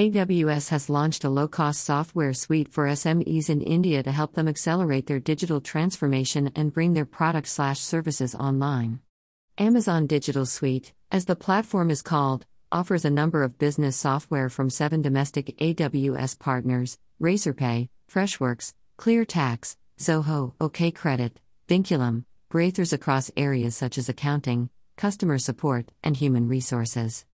AWS has launched a low cost software suite for SMEs in India to help them accelerate their digital transformation and bring their products slash services online. Amazon Digital Suite, as the platform is called, offers a number of business software from seven domestic AWS partners Razorpay, Freshworks, ClearTax, Zoho, OK Credit, Vinculum, Braithers across areas such as accounting, customer support, and human resources.